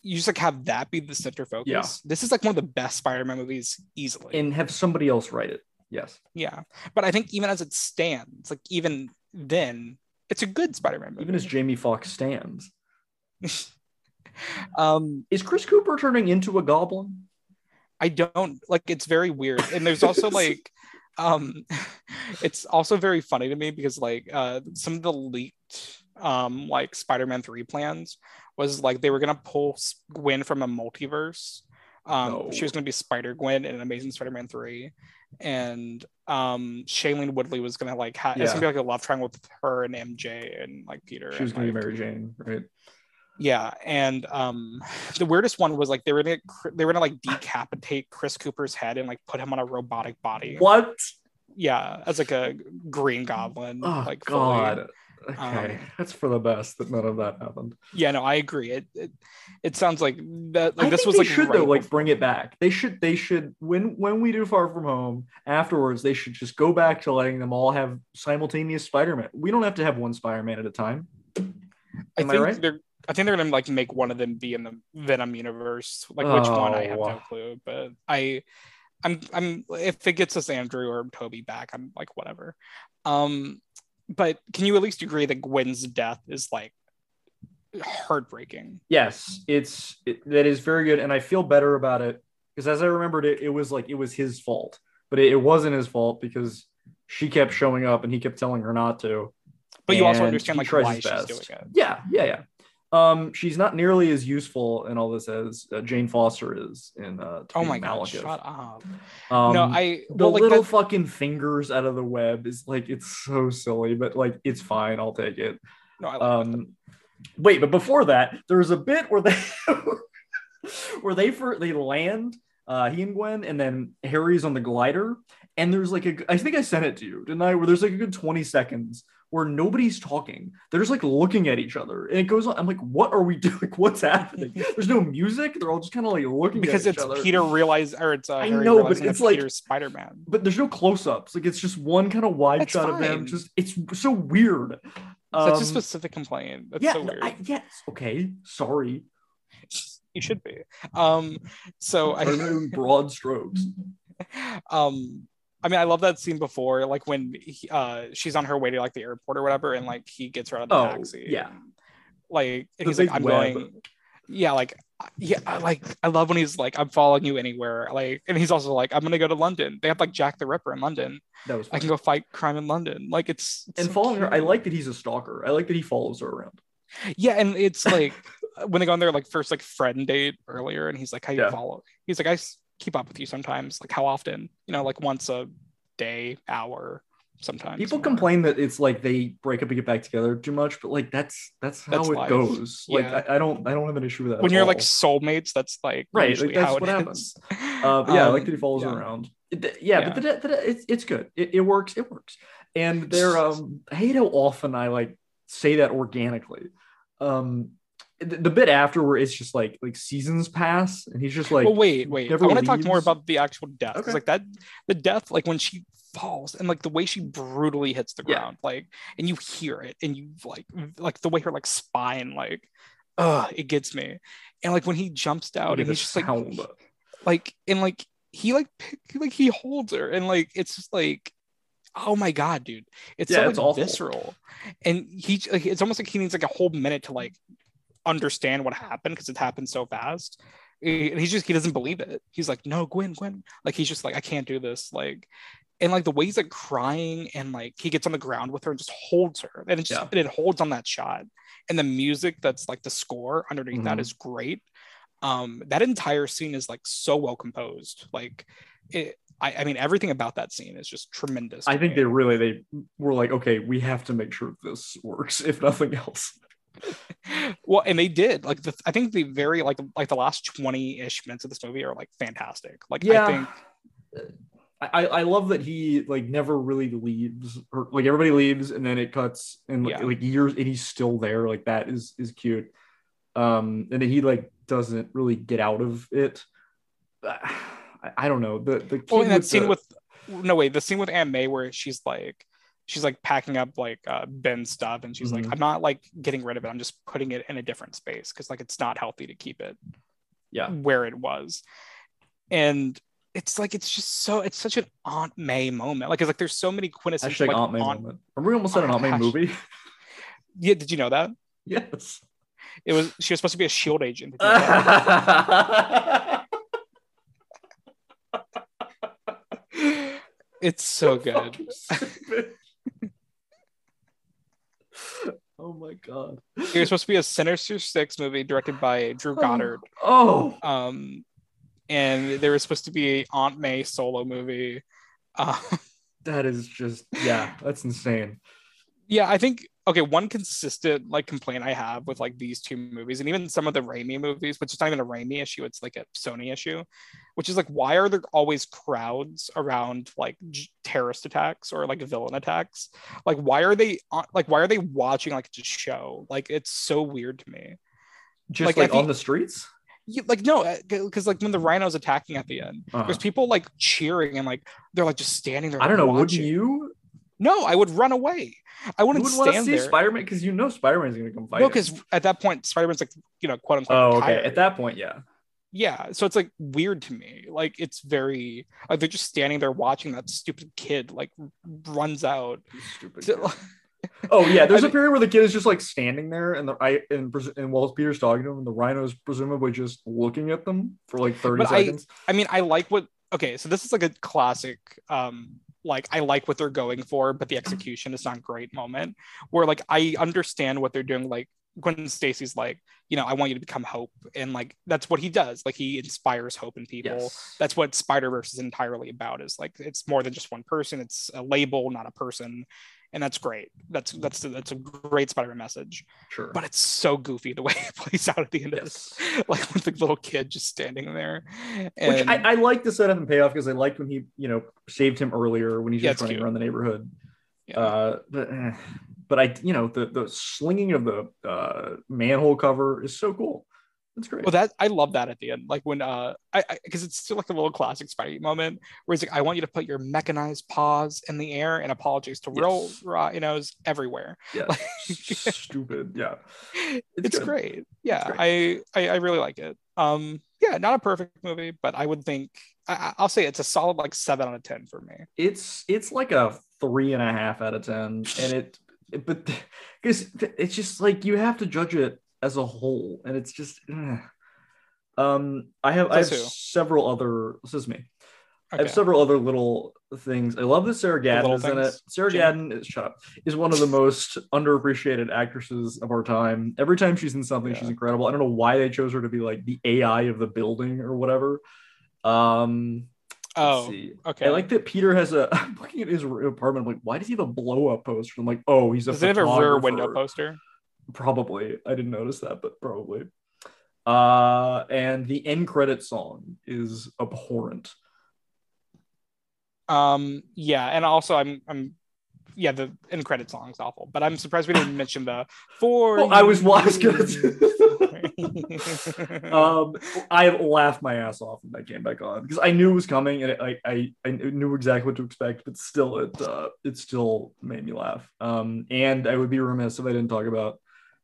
You just like have that be the center focus. Yeah. This is like one of the best Spider-Man movies easily. and have somebody else write it. Yes. Yeah, but I think even as it stands, like even then, it's a good Spider-Man movie. Even as Jamie Foxx stands. <laughs> um, Is Chris Cooper turning into a goblin? I don't like. It's very weird, and there's also <laughs> like, um, <laughs> it's also very funny to me because like uh, some of the leaked um like Spider-Man three plans was like they were gonna pull Gwen from a multiverse. Um, No. she was gonna be Spider Gwen in Amazing Spider-Man three, and um, Shailene Woodley was gonna like ha- it's gonna be like a love triangle with her and MJ and like Peter. She was and, going to like, be Mary Jane, right? Yeah, and um, the weirdest one was like they were gonna they were gonna like decapitate Chris Cooper's head and like put him on a robotic body. What? Yeah, as like a Green Goblin. Oh like fully. God. <laughs> Okay, Um, that's for the best that none of that happened. Yeah, no, I agree. It it, it sounds like that. Like I this was they like should right though, like bring it back. They should. They should when when we do Far From Home afterwards. They should just go back to letting them all have simultaneous Spider-Man. We don't have to have one Spider-Man at a time. I Am I think right? they're. I think they're gonna like make one of them be in the Venom universe. Like which one, I have Oh. no clue. But I, I'm, I'm. If it gets us Andrew or Tobey back, I'm like whatever. Um, but can you at least agree that Gwen's death is like heartbreaking? Yes, it's it, that is very good, and I feel better about it because as I remembered it, it was like it was his fault, but it, it wasn't his fault because she kept showing up and he kept telling her not to. But you also understand like why she's best. doing it. Yeah, yeah, yeah. Um, she's not nearly as useful in all this as uh, Jane Foster is in. Uh, Oh my god! Shut up. Um, no, I the well, like, little that- fucking fingers out of the web is like it's so silly, but like it's fine. I'll take it. no, I like that. Um, wait, but before that, there's a bit where they <laughs> where they for they land. Uh, he and Gwen, and then Harry's on the glider, and there's like a. I think I sent it to you, didn't I? Where there's like a good 20 seconds where nobody's talking. They're just like looking at each other, and it goes on. I'm like, what are we <laughs> doing? Like, What's happening? <laughs> There's no music. They're all just kind of like looking because at each other. Because it's. Peter realize or it's uh, I Harry know, but it's like- Spider-Man. but there's no close-ups. Like it's just one kind of wide That's shot of them. Just it's so weird. Such a Um, specific complaint. That's yeah, so weird. I, yes, okay, sorry. You should be. Um, so I'm broad strokes. <laughs> um, I mean, I love that scene before, like when he, uh, she's on her way to like the airport or whatever, and like he gets her out of the Oh, taxi. yeah. and, like The he's like, I'm web. going. Yeah, like yeah, I like I love when he's like, I'm following you anywhere. Like, and he's also like, I'm gonna go to London. They have like Jack the Ripper in London. That was I can go fight crime in London. Like it's, it's and so following her, I like that he's a stalker. I like that he follows her around. Yeah, and it's like <laughs> when they go on their like first like friend date earlier, and he's like, "How you Yeah. follow?" He's like, "I keep up with you sometimes. Like how often? You know, like once a day, hour, sometimes." People more." complain that it's like they break up and get back together too much, but like that's that's how That's it life. goes. Like I, I don't I don't have an issue with that. when you're like soulmates. That's like Right, like, that's how it happens. <laughs> Uh, yeah, I like Um, that he follows yeah. around. It- yeah, but the, the, the, it's it's good. It, it works. It works. And they're um. I hate how often I like say that organically. Um, the, the bit after where it's just like like seasons pass and he's just like. well, wait, wait. I want to talk more about the actual death Okay. like that, the death, like when she falls and like the way she brutally hits the Yeah. ground, like, and you hear it, and you like, like the way her like spine, like, uh, it gets me. And like when he jumps out and he's just like, sound. like, and like he like pick, like he holds her, and like it's just like. Oh my god, dude! It's Yeah, so it's like, awful. visceral, and he like, it's almost like he needs like a whole minute to like understand what happened because it happened so fast. And he's just he doesn't believe it. He's like, no, Gwen, Gwen. Like he's just like, I can't do this. Like, and like the way he's like crying and like he gets on the ground with her and just holds her, and it just Yeah. and it holds on that shot. And the music that's like the score underneath that Mhm. is great. Um, that entire scene is like so well composed. Like, it. I, I mean, everything about that scene is just tremendous. I think me. they really they were like, okay, we have to make sure this works, if nothing else. Well and they did like the, i think the very like like the last 20-ish minutes of this movie are like fantastic. Like i think I, I love that he like never really leaves or like everybody leaves and then it cuts and like, Yeah. like years and he's still there like that is is cute. Um and then he like doesn't really get out of it. I, I don't know. The the oh kid and that with scene the- with no wait the scene with aunt may where she's like she's like packing up like uh ben's stuff and she's Mhm. like i'm not like getting rid of it. I'm just putting it in a different space because like it's not healthy to keep it yeah. where it was. And it's like it's just so it's such an aunt may moment. Like it's like there's so many quintessential like, Aunt May moment. Remember we almost said an Aunt May Hash- movie? yeah did you know that? Yes. It was she was supposed to be a shield agent. <laughs> It's so good. Oh my god It was supposed to be a Sinister Six movie directed by Drew Goddard. oh Um, and there was supposed to be Aunt May solo movie. Uh, <laughs> that is just yeah that's insane yeah, I think okay, one consistent like complaint I have with like these two movies, and even some of the Raimi movies, which is not even a Raimi issue, it's like a Sony issue, which is like why are there always crowds around like j- terrorist attacks or like villain attacks? Like why are they on, like why are they watching like a show? Like it's so weird to me. Just Like, like, on the streets. You, like no, because like when the rhino's attacking at the end, Uh-huh. there's people like cheering and like they're like just standing there. I don't know. Would watching. you? No, I would run away. I wouldn't would want to stand see there. Spider-Man because you know Spider-Man's going to come fight. no, because at that point, Spider Man's like you know quote unquote. oh, okay. retired. At that point, yeah. yeah so it's like weird to me like it's very like they're just standing there watching that stupid kid like runs out Stupid. to- <laughs> Oh yeah, there's I a period where the kid is just like standing there, and the I and, and Walter Peter's talking to him, and the rhino's presumably just looking at them for like 30 But I- i mean i like what okay so this is like a classic um like i like what they're going for but the execution is not great moment where like i understand what they're doing like Gwen Stacy's like, you know, I want you to become hope. And like that's what he does. Like he inspires hope in people. yes. That's what Spider-Verse is entirely about, is like it's more than just one person, it's a label, not a person. And that's great. That's that's that's a great Spider-Man message. sure. But it's so goofy the way it <laughs> plays out at the end of this. yes. <laughs> Like with the little kid just standing there. Which I, I like the setup and payoff because I liked when he, you know, saved him earlier when he's Yeah, just running cute. around the neighborhood. yeah. Uh, but, eh, but I, you know, the the slinging of the uh, manhole cover is so cool. It's great. Well, that I love that at the end, like when uh, I because it's still like a little classic Spidey moment where he's like, "I want you to put your mechanized paws in the air and apologies to real, Yes. Ra- you know, is everywhere." yeah, <laughs> like- stupid. Yeah, It's, good. great. Yeah, great. I, I I really like it. Um, yeah, not a perfect movie, but I would think I, I'll say it's a solid like seven out of ten for me. it's it's like a three and a half out of ten, and it, it- but because it's just like you have to judge it as a whole, and it's just. eh. Um, I have I have who? several other. This is me. I have several other little things. I love that Sarah little is in it. Sarah Jim. Gadon is shut up. Is one of the most underappreciated actresses of our time. Every time she's in something, Yeah. she's incredible. I don't know why they chose her to be like the AI of the building or whatever. Um, oh, okay. I like that Peter has a. <laughs> I'm looking at his apartment. I'm like, why does he have a blow up poster? I'm like, oh, he's a. Does it have a rear window poster? Probably. I didn't notice that, but probably. Uh, and the end credit song is abhorrent. Um, yeah, and also I'm I'm yeah, the end credit song is awful, but I'm surprised we didn't <laughs> mention the for. Well, I was- well, I was gonna <laughs> um, I laughed my ass off when that came back on because I knew it was coming and I, I I knew exactly what to expect, but still it uh, it still made me laugh. Um, and I would be remiss if I didn't talk about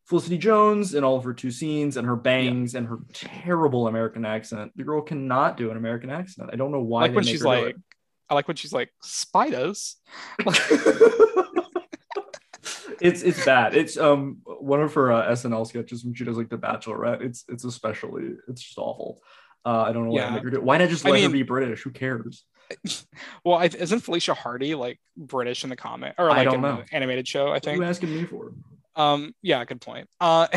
Felicity Jones and all of her two scenes and her bangs and her terrible American accent. The girl cannot do an American accent. I don't know why. like when she's like, I like when she's like spiders. <laughs> it's it's bad. It's um one of her uh, SNL sketches when she does like the Bachelorette. It's it's especially it's just awful. Uh, I don't know why Yeah. they make her do. Why not just I let her be British? Who cares? <laughs> Well, I, isn't Felicia Hardy like British in the comic or I like don't in know. the animated show? I What are think. you asking me for? Um, yeah, good point. Uh,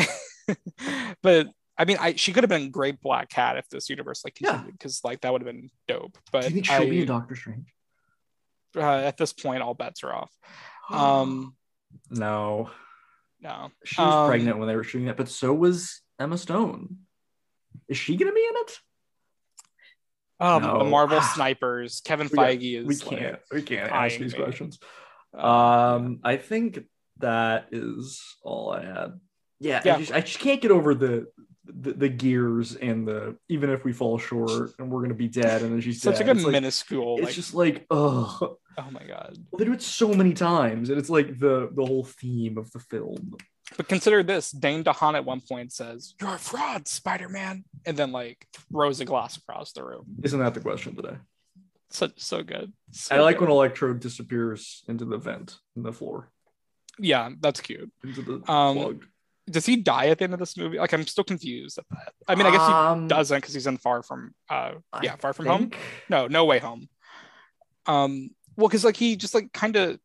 <laughs> but I mean, I she could have been great Black Cat if this universe like Yeah. continued because like that would have been dope. But Do you think she'll be a Doctor Strange? uh, at this point, all bets are off. <gasps> Um, no, no, she was Um, pregnant when they were shooting that, but so was Emma Stone. Is she gonna be in it? um, No. the Marvel <sighs> snipers. Kevin We Feige is We can't. We can't ask these me. questions. uh, Um, I think that is all I had. Yeah, Yeah. I just I just can't get over the, the the gears and the even if we fall short and we're gonna be dead and then she's such dead. like a it's like, minuscule. it's just like oh oh my god. they do it so many times and it's like the the whole theme of the film. But consider this: Dane DeHaan at one point says, "You're a fraud, Spider-Man," and then like throws a glass across the room. Isn't that the question today? So so good. So I like good. when Electro disappears into the vent in the floor yeah, that's cute. into the Um, plug. Does he die at the end of this movie? Like, I'm still confused at that. I mean, I guess he Um, doesn't because he's in Far From. Uh, yeah, Far From Home. No, No Way Home. Um, well, because like he just like kind of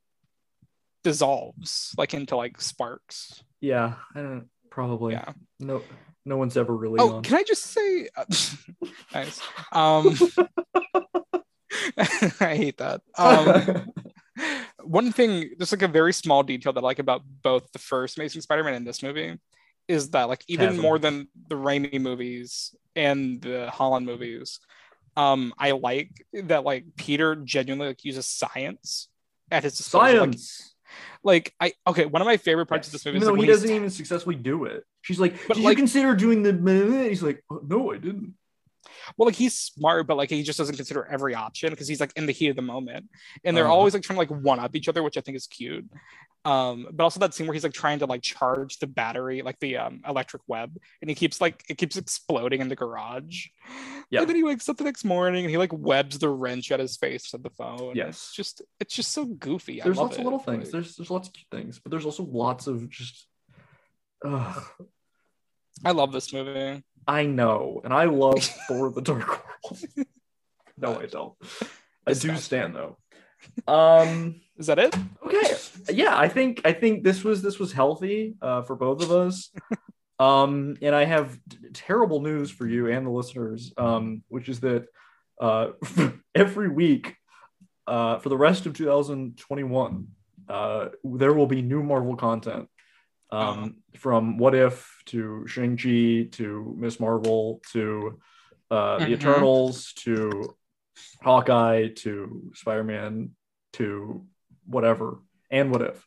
dissolves like into like sparks. Yeah, I don't probably. Yeah. No, no one's ever really. Oh, on. can I just say, <laughs> nice. Um, <laughs> I hate that. Um, <laughs> one thing, just like a very small detail that I like about both the first Amazing Spider-Man and this movie is that like even Chasm. more than the Raimi movies and the Holland movies, um, I like that like Peter genuinely like uses science at his disposal. Like, Science. like I okay, one of my favorite parts of this movie Even is though like, he doesn't even successfully do it. She's like, But, "Did like- you consider doing the?" He's like, "Oh, "No, I didn't." Well like he's smart but like he just doesn't consider every option because he's like in the heat of the moment and they're Uh-huh. always like trying to like one up each other which i think is cute um but also that scene where he's like trying to like charge the battery like the um electric web and he keeps like it keeps exploding in the garage Yeah. and then he wakes up the next morning and he like webs the wrench at his face at the phone Yes. it's just it's just so goofy There's I love lots of little things. Like, There's there's lots of cute things, but there's also lots of just. Ugh. I love this movie I know, and I love Thor: The Dark World. <laughs> no, I don't. I do stand though. Um. is that it Okay. Yeah, I think I think this was this was healthy uh, for both of us. <laughs> Um, and I have t- terrible news for you and the listeners, um, which is that uh, <laughs> every week uh, for the rest of 2021, uh, there will be new Marvel content. Um, From What If to Shang-Chi to Ms. Marvel to uh, The Mhm. Eternals to Hawkeye to Spider-Man to whatever and What If.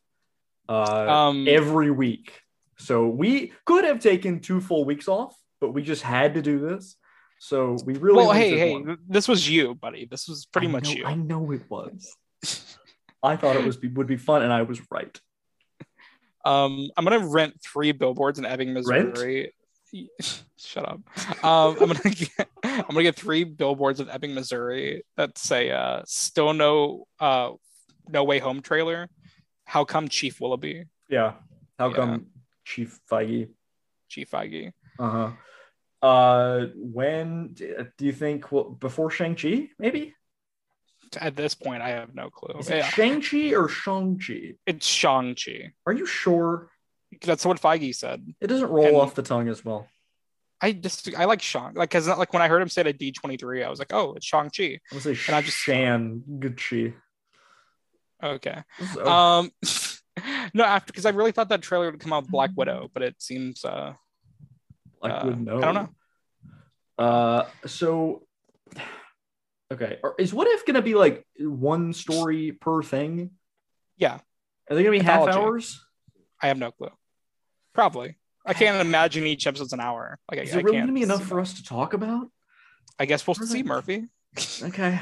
Uh, um every week. So we could have taken two full weeks off, but we just had to do this. So we really well hey hey one. this was you buddy this was pretty I much know- you I know it was. <laughs> I thought it was would be fun, and I was right. Um, I'm gonna rent three billboards in Ebbing, Rent? Missouri. <laughs> Shut up. Um, I'm gonna get I'm gonna get three billboards in Ebbing, Missouri that say uh, "Still no uh, no way home" trailer. How come Chief Willoughby, Yeah. How Yeah. come Chief Feige? Chief Feige? Uh huh. Uh, when do you think? Well, before Shang Chi, maybe. At this point, I have no clue. Is it Yeah, Shang Chi or Shang Chi? it's Shang Chi. Are you sure? That's what Feige said. It doesn't roll And- off the tongue as well. I just I like Shang like because like when I heard him say it at D23, I was like, oh, it's Shang Chi. I'm gonna say And I just- Shan Gucci. Okay. So- Um, <laughs> no, after because I really thought that trailer would come out with Black Widow, but it seems uh I uh, know. I don't know. Uh, so okay, is what if gonna be like one story per thing? Yeah. Are they gonna be half hours? I have no clue. Probably. I can't imagine each episode's an hour. Like Is I it really gonna be enough for us to talk about? I guess we'll see, Murphy. Okay.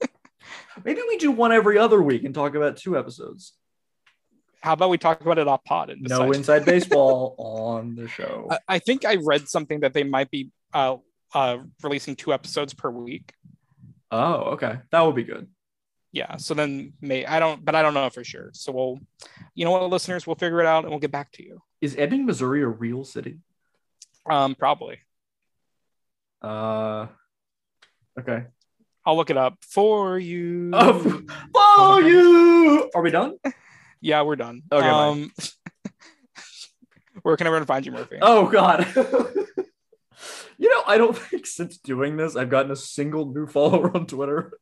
<laughs> Maybe we do one every other week and talk about two episodes. How about we talk about it off pod and No inside baseball <laughs> on the show. I, I think I read something that they might be uh uh releasing two episodes per week. Oh, okay. That would be good. Yeah. So then may I don't but I don't know for sure. So we'll you know what listeners, we'll figure it out and we'll get back to you. Is Ebbing, Missouri a real city? Um probably. Uh okay. I'll look it up for you. Oh, oh you are we done? Yeah, we're done. Okay. Um, <laughs> where can everyone find you, Murphy? Oh god. <laughs> you know, I don't <laughs> think since doing this I've gotten a single new follower on Twitter.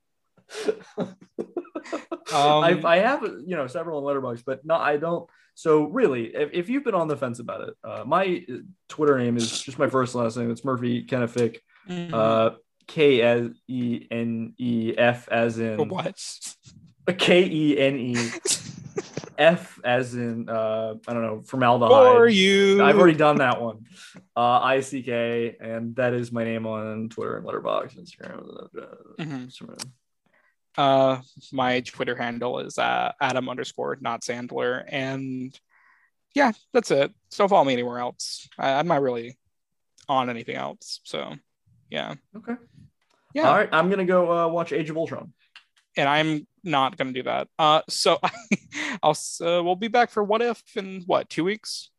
Um, I've, I have, you know, several on Letterboxd, but no, I don't. So really, if, if you've been on the fence about it, uh, my Twitter name is just my first last name. It's Murphy Kenefick, mhm. uh, K S E N E F as in what? K E N E <laughs> F as in uh, I don't know formaldehyde. For you. I've already done that one. Uh, I C K, and that is my name on Twitter and Letterboxd, Instagram. Mhm. Instagram. Uh, my Twitter handle is uh, Adam underscore not Sandler, and yeah, that's it. So don't follow me anywhere else. I, I'm not really on anything else. So yeah, Okay. yeah. All right, I'm gonna go uh, watch Age of Ultron. And I'm not gonna do that. Uh, so <laughs> I'll uh, we'll be back for what if in what two weeks?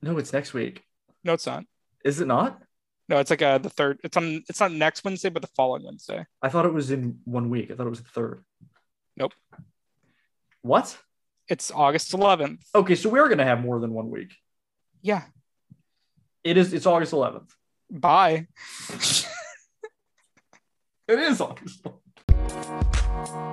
No, it's next week. No, it's not. Is it not? No, it's like uh the third. It's on. It's not next Wednesday, but the following Wednesday. I thought it was in one week. I thought it was the third. Nope. What? It's August 11th. Okay, so we're gonna have more than one week. Yeah. It is. It's August 11th. Bye. <laughs> It is August. 11th. Bye.